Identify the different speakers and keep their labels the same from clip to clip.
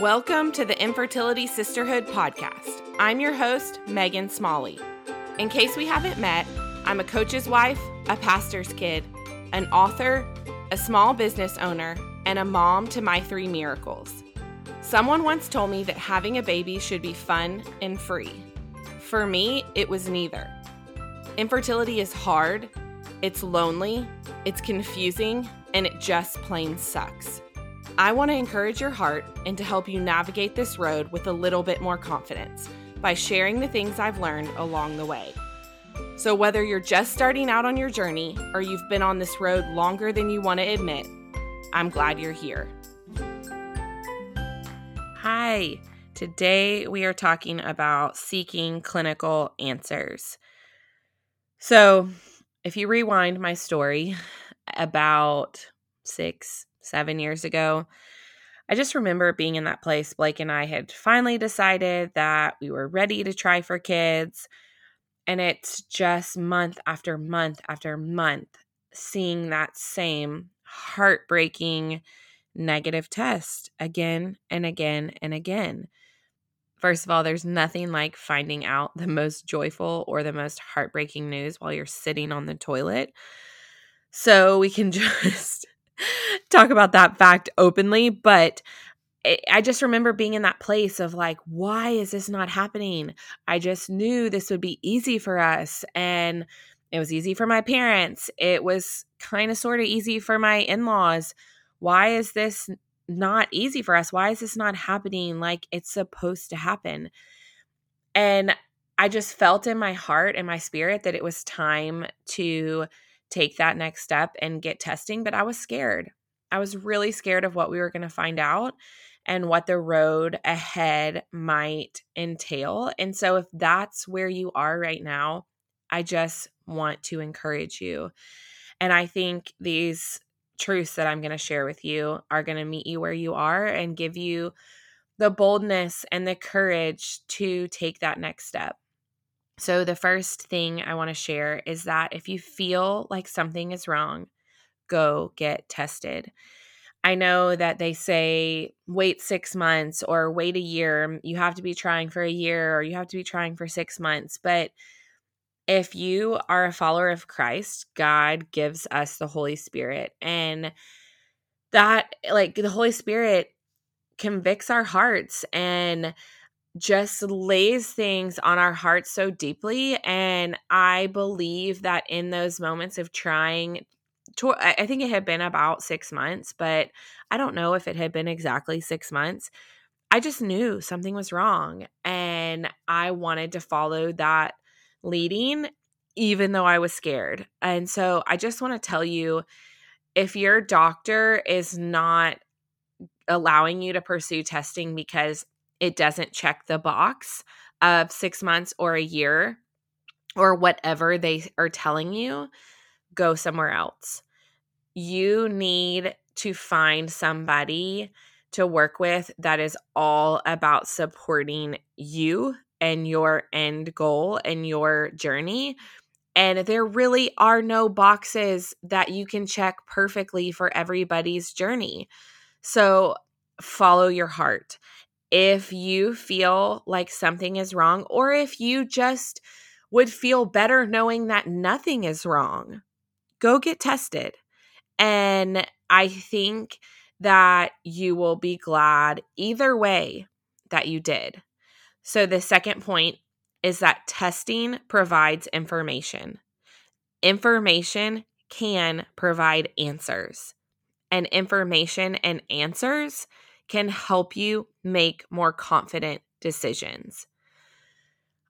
Speaker 1: Welcome to the Infertility Sisterhood podcast. I'm your host, Megan Smalley. In case we haven't met, I'm a coach's wife, a pastor's kid, an author, a small business owner, and a mom to my three miracles. Someone once told me that having a baby should be fun and free. For me, it was neither. Infertility is hard, it's lonely, it's confusing, and it just plain sucks. I want to encourage your heart and to help you navigate this road with a little bit more confidence by sharing the things I've learned along the way. So, whether you're just starting out on your journey or you've been on this road longer than you want to admit, I'm glad you're here. Hi, today we are talking about seeking clinical answers. So, if you rewind my story about six, seven years ago. I just remember being in that place. Blake and I had finally decided that we were ready to try for kids. And it's just month after month after month seeing that same heartbreaking negative test again and again and again. First of all, there's nothing like finding out the most joyful or the most heartbreaking news while you're sitting on the toilet. So we can just talk about that fact openly, but I just remember being in that place of like, why is this not happening? I just knew this would be easy for us. And it was easy for my parents. It was kind of sort of easy for my in laws. Why is this not easy for us? Why is this not happening like it's supposed to happen? And I just felt in my heart and my spirit that it was time to take that next step and get testing, but I was scared. I was really scared of what we were going to find out and what the road ahead might entail. And so, if that's where you are right now, I just want to encourage you. And I think these truths that I'm going to share with you are going to meet you where you are and give you the boldness and the courage to take that next step. So, the first thing I want to share is that if you feel like something is wrong, go get tested. I know that they say wait six months or wait a year. You have to be trying for a year or you have to be trying for six months. But if you are a follower of Christ, God gives us the Holy Spirit. And that, like, the Holy Spirit convicts our hearts and just lays things on our hearts so deeply. And I believe that in those moments of trying, to, I think it had been about six months, but I don't know if it had been exactly six months. I just knew something was wrong. And I wanted to follow that leading, even though I was scared. And so I just want to tell you if your doctor is not allowing you to pursue testing because it doesn't check the box of six months or a year or whatever they are telling you, go somewhere else. You need to find somebody to work with that is all about supporting you and your end goal and your journey. And there really are no boxes that you can check perfectly for everybody's journey. So follow your heart if you feel like something is wrong, or if you just would feel better knowing that nothing is wrong, go get tested. And I think that you will be glad either way that you did. So, the second point is that testing provides information. Information can provide answers, and information and answers can help you make more confident decisions.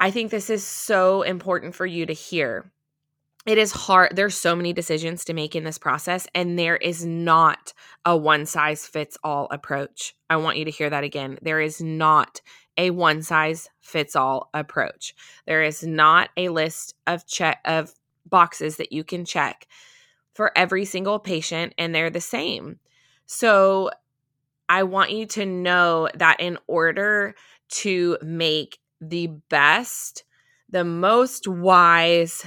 Speaker 1: I think this is so important for you to hear. It is hard. There's so many decisions to make in this process, and there is not a one size fits all approach. I want you to hear that again. There is not a one size fits all approach. There is not a list of check of boxes that you can check for every single patient, and they're the same. So I want you to know that in order to make the best, the most wise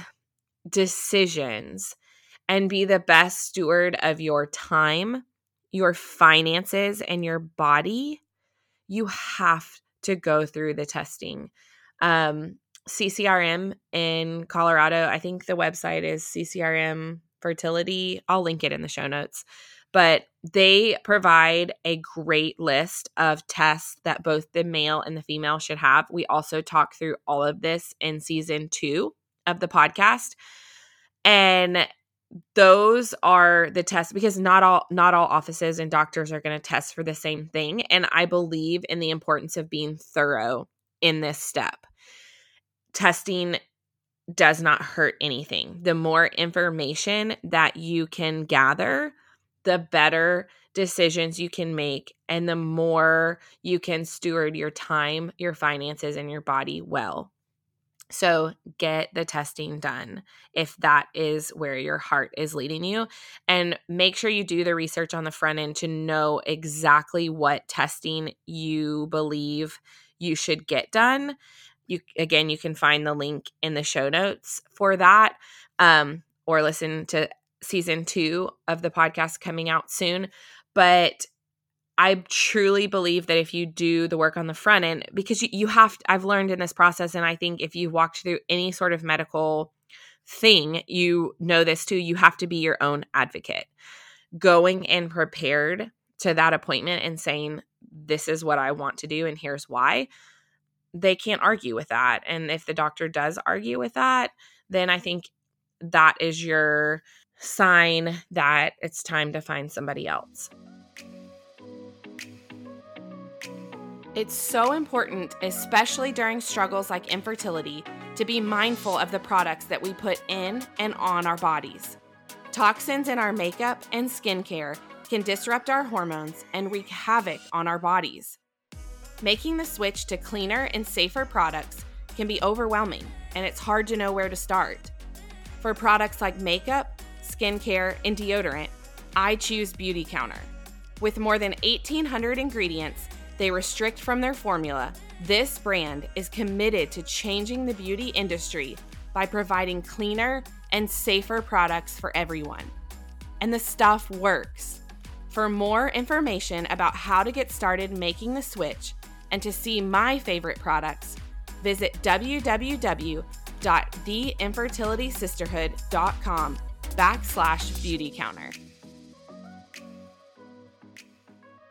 Speaker 1: decisions and be the best steward of your time, your finances, and your body, you have to go through the testing. Um, CCRM in Colorado, I think the website is CCRM Fertility. I'll link it in the show notes. But they provide a great list of tests that both the male and the female should have. We also talk through all of this in season two of the podcast. And those are the tests because not all not all offices and doctors are going to test for the same thing and i believe in the importance of being thorough in this step testing does not hurt anything the more information that you can gather the better decisions you can make and the more you can steward your time your finances and your body well so get the testing done if that is where your heart is leading you. And make sure you do the research on the front end to know exactly what testing you believe you should get done. You again, you can find the link in the show notes for that. Um, or listen to season two of the podcast coming out soon. But I truly believe that if you do the work on the front end, because you, you have, to, I've learned in this process, and I think if you've walked through any sort of medical thing, you know this too, you have to be your own advocate. Going and prepared to that appointment and saying, this is what I want to do, and here's why, they can't argue with that. And if the doctor does argue with that, then I think that is your sign that it's time to find somebody else. It's so important, especially during struggles like infertility, to be mindful of the products that we put in and on our bodies. Toxins in our makeup and skincare can disrupt our hormones and wreak havoc on our bodies. Making the switch to cleaner and safer products can be overwhelming, and it's hard to know where to start. For products like makeup, skincare, and deodorant, I choose Beautycounter. With more than 1,800 ingredients, they restrict from their formula, this brand is committed to changing the beauty industry by providing cleaner and safer products for everyone. And the stuff works. For more information about how to get started making the switch and to see my favorite products, visit www.theinfertilitysisterhood.com backslash beauty counter.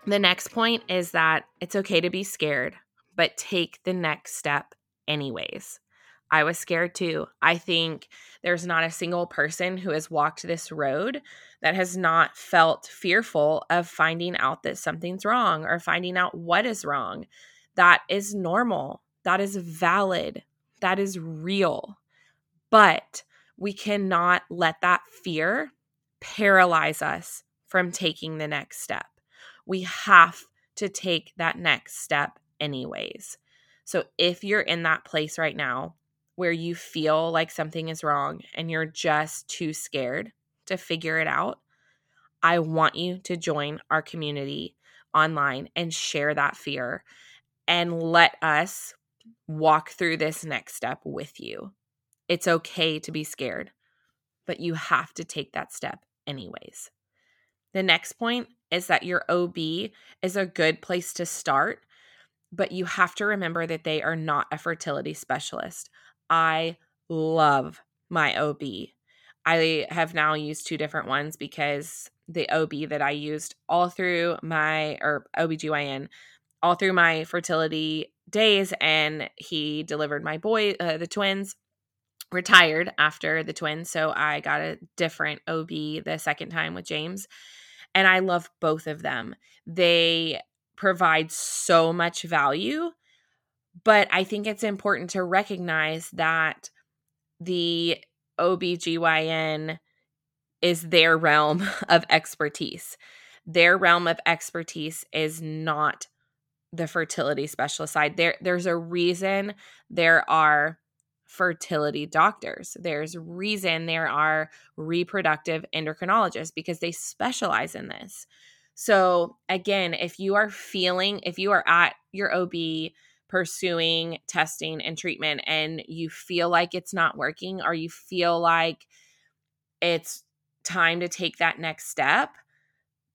Speaker 1: The next point is that it's okay to be scared, but take the next step anyways. I was scared too. I think there's not a single person who has walked this road that has not felt fearful of finding out that something's wrong or finding out what is wrong. That is normal. That is valid. That is real. But we cannot let that fear paralyze us from taking the next step we have to take that next step anyways. So if you're in that place right now where you feel like something is wrong and you're just too scared to figure it out, I want you to join our community online and share that fear and let us walk through this next step with you. It's okay to be scared, but you have to take that step anyways. The next point is that your OB is a good place to start, but you have to remember that they are not a fertility specialist. I love my OB. I have now used two different ones because the OB that I used all through my or OBGYN all through my fertility days and he delivered my boy uh, the twins retired after the twins so I got a different OB the second time with James and I love both of them. They provide so much value, but I think it's important to recognize that the OBGYN is their realm of expertise. Their realm of expertise is not the fertility specialist side. There there's a reason there are fertility doctors. There's reason there are reproductive endocrinologists because they specialize in this. So, again, if you are feeling, if you are at your OB pursuing testing and treatment and you feel like it's not working or you feel like it's time to take that next step,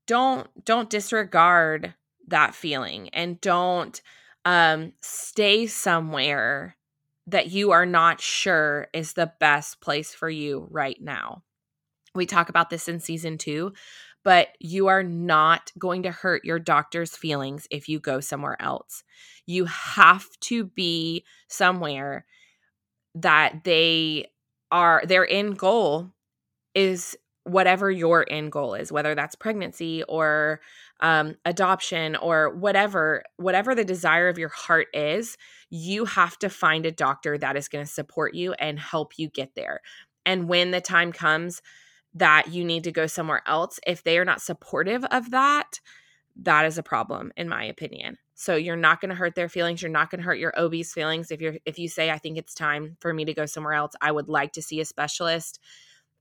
Speaker 1: don't don't disregard that feeling and don't um, stay somewhere that you are not sure is the best place for you right now. We talk about this in season two, but you are not going to hurt your doctor's feelings if you go somewhere else. You have to be somewhere that they are, their end goal is whatever your end goal is, whether that's pregnancy or um, adoption or whatever, whatever the desire of your heart is, you have to find a doctor that is going to support you and help you get there. And when the time comes, that you need to go somewhere else, if they are not supportive of that, that is a problem in my opinion. So you're not going to hurt their feelings, you're not going to hurt your OB's feelings if you're if you say I think it's time for me to go somewhere else. I would like to see a specialist.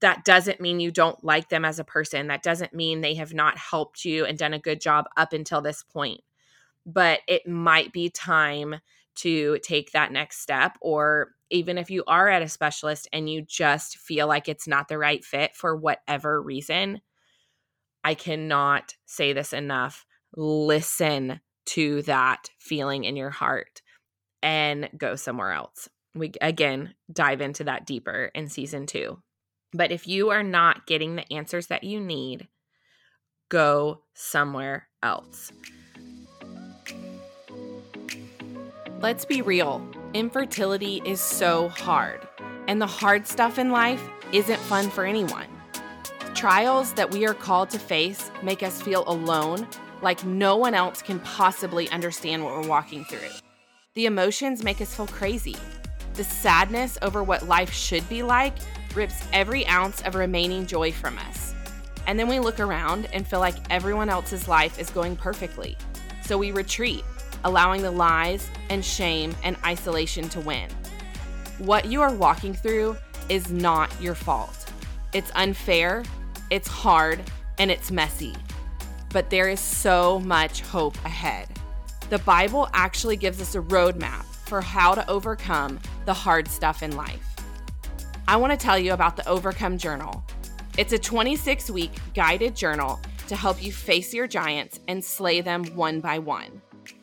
Speaker 1: That doesn't mean you don't like them as a person. That doesn't mean they have not helped you and done a good job up until this point. But it might be time to take that next step or even if you are at a specialist and you just feel like it's not the right fit for whatever reason, I cannot say this enough. Listen to that feeling in your heart and go somewhere else. We again dive into that deeper in season two. But if you are not getting the answers that you need, go somewhere else. Let's be real infertility is so hard, and the hard stuff in life isn't fun for anyone. Trials that we are called to face make us feel alone, like no one else can possibly understand what we're walking through. The emotions make us feel crazy. The sadness over what life should be like rips every ounce of remaining joy from us. And then we look around and feel like everyone else's life is going perfectly. So we retreat allowing the lies and shame and isolation to win. What you are walking through is not your fault. It's unfair, it's hard, and it's messy. But there is so much hope ahead. The Bible actually gives us a roadmap for how to overcome the hard stuff in life. I want to tell you about the Overcome Journal. It's a 26 week guided journal to help you face your giants and slay them one by one.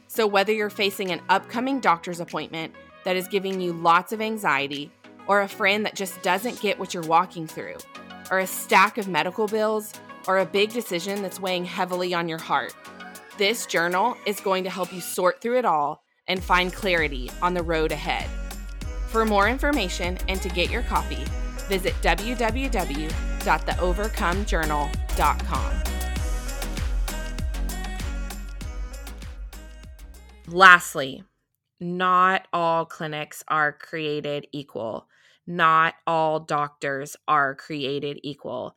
Speaker 1: So, whether you're facing an upcoming doctor's appointment that is giving you lots of anxiety, or a friend that just doesn't get what you're walking through, or a stack of medical bills, or a big decision that's weighing heavily on your heart, this journal is going to help you sort through it all and find clarity on the road ahead. For more information and to get your copy, visit www.theovercomejournal.com. Lastly, not all clinics are created equal. Not all doctors are created equal.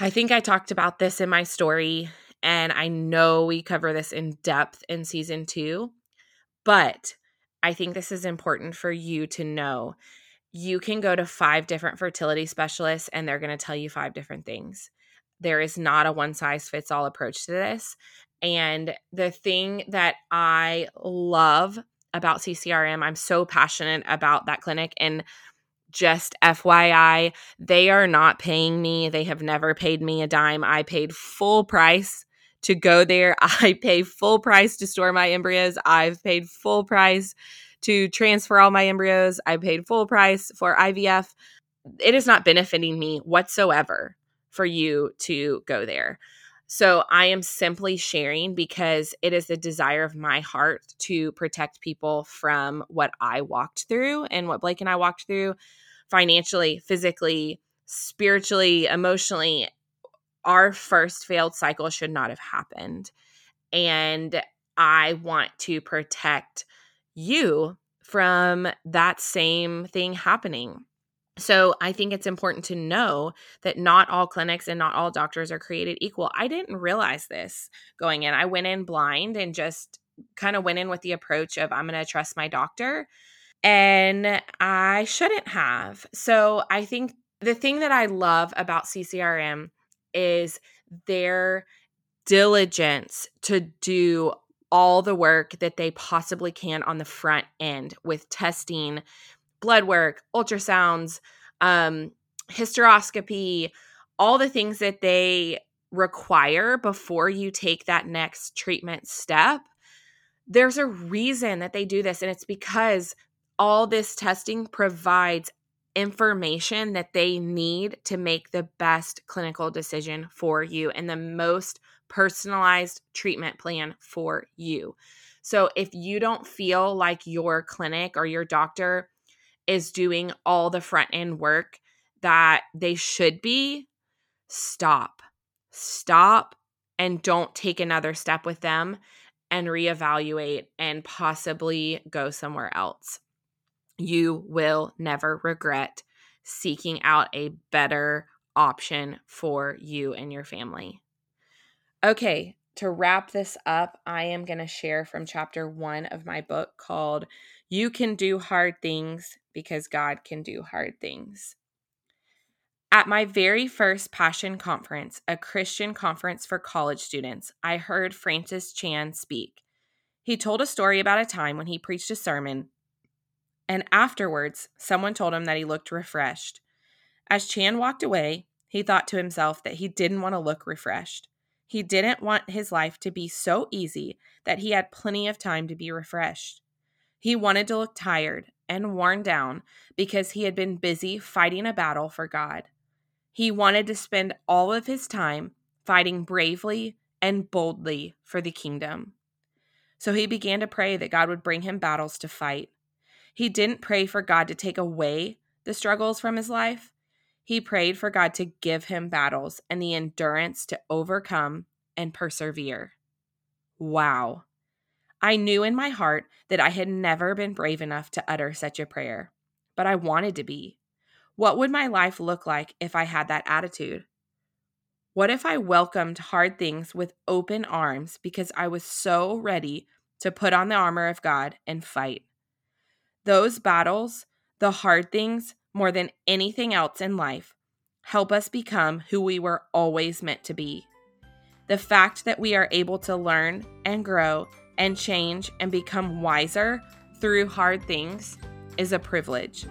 Speaker 1: I think I talked about this in my story, and I know we cover this in depth in season two, but I think this is important for you to know. You can go to five different fertility specialists, and they're going to tell you five different things. There is not a one size fits all approach to this. And the thing that I love about CCRM, I'm so passionate about that clinic. And just FYI, they are not paying me. They have never paid me a dime. I paid full price to go there. I pay full price to store my embryos. I've paid full price to transfer all my embryos. I paid full price for IVF. It is not benefiting me whatsoever for you to go there. So I am simply sharing because it is the desire of my heart to protect people from what I walked through and what Blake and I walked through financially, physically, spiritually, emotionally. Our first failed cycle should not have happened. And I want to protect you from that same thing happening. So I think it's important to know that not all clinics and not all doctors are created equal. I didn't realize this going in. I went in blind and just kind of went in with the approach of I'm going to trust my doctor and I shouldn't have. So I think the thing that I love about CCRM is their diligence to do all the work that they possibly can on the front end with testing blood work, ultrasounds, um, hysteroscopy, all the things that they require before you take that next treatment step, there's a reason that they do this. And it's because all this testing provides information that they need to make the best clinical decision for you and the most personalized treatment plan for you. So if you don't feel like your clinic or your doctor is doing all the front end work that they should be, stop. Stop and don't take another step with them and reevaluate and possibly go somewhere else. You will never regret seeking out a better option for you and your family. Okay, to wrap this up, I am going to share from chapter one of my book called You Can Do Hard Things Because God Can Do Hard Things. At my very first Passion Conference, a Christian conference for college students, I heard Francis Chan speak. He told a story about a time when he preached a sermon, and afterwards, someone told him that he looked refreshed. As Chan walked away, he thought to himself that he didn't want to look refreshed. He didn't want his life to be so easy that he had plenty of time to be refreshed. He wanted to look tired and worn down because he had been busy fighting a battle for God. He wanted to spend all of his time fighting bravely and boldly for the kingdom. So he began to pray that God would bring him battles to fight. He didn't pray for God to take away the struggles from his life. He prayed for God to give him battles and the endurance to overcome and persevere. Wow. I knew in my heart that I had never been brave enough to utter such a prayer, but I wanted to be. What would my life look like if I had that attitude? What if I welcomed hard things with open arms because I was so ready to put on the armor of God and fight? Those battles, the hard things, more than anything else in life, help us become who we were always meant to be. The fact that we are able to learn and grow and change and become wiser through hard things is a privilege.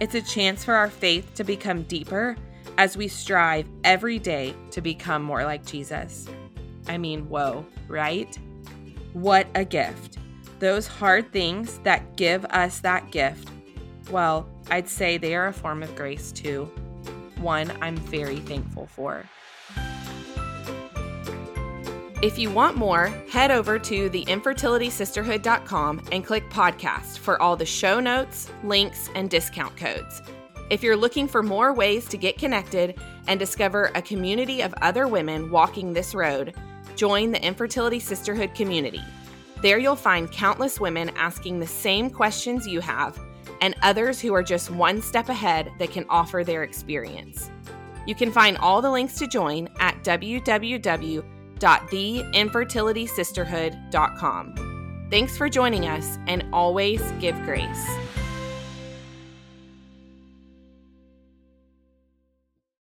Speaker 1: It's a chance for our faith to become deeper as we strive every day to become more like Jesus. I mean, whoa, right? What a gift. Those hard things that give us that gift, well, I'd say they are a form of grace too. One I'm very thankful for. If you want more, head over to theinfertilitysisterhood.com and click podcast for all the show notes, links, and discount codes. If you're looking for more ways to get connected and discover a community of other women walking this road, join the Infertility Sisterhood community. There you'll find countless women asking the same questions you have and others who are just one step ahead that can offer their experience. You can find all the links to join at www.theinfertilitysisterhood.com. Thanks for joining us and always give grace.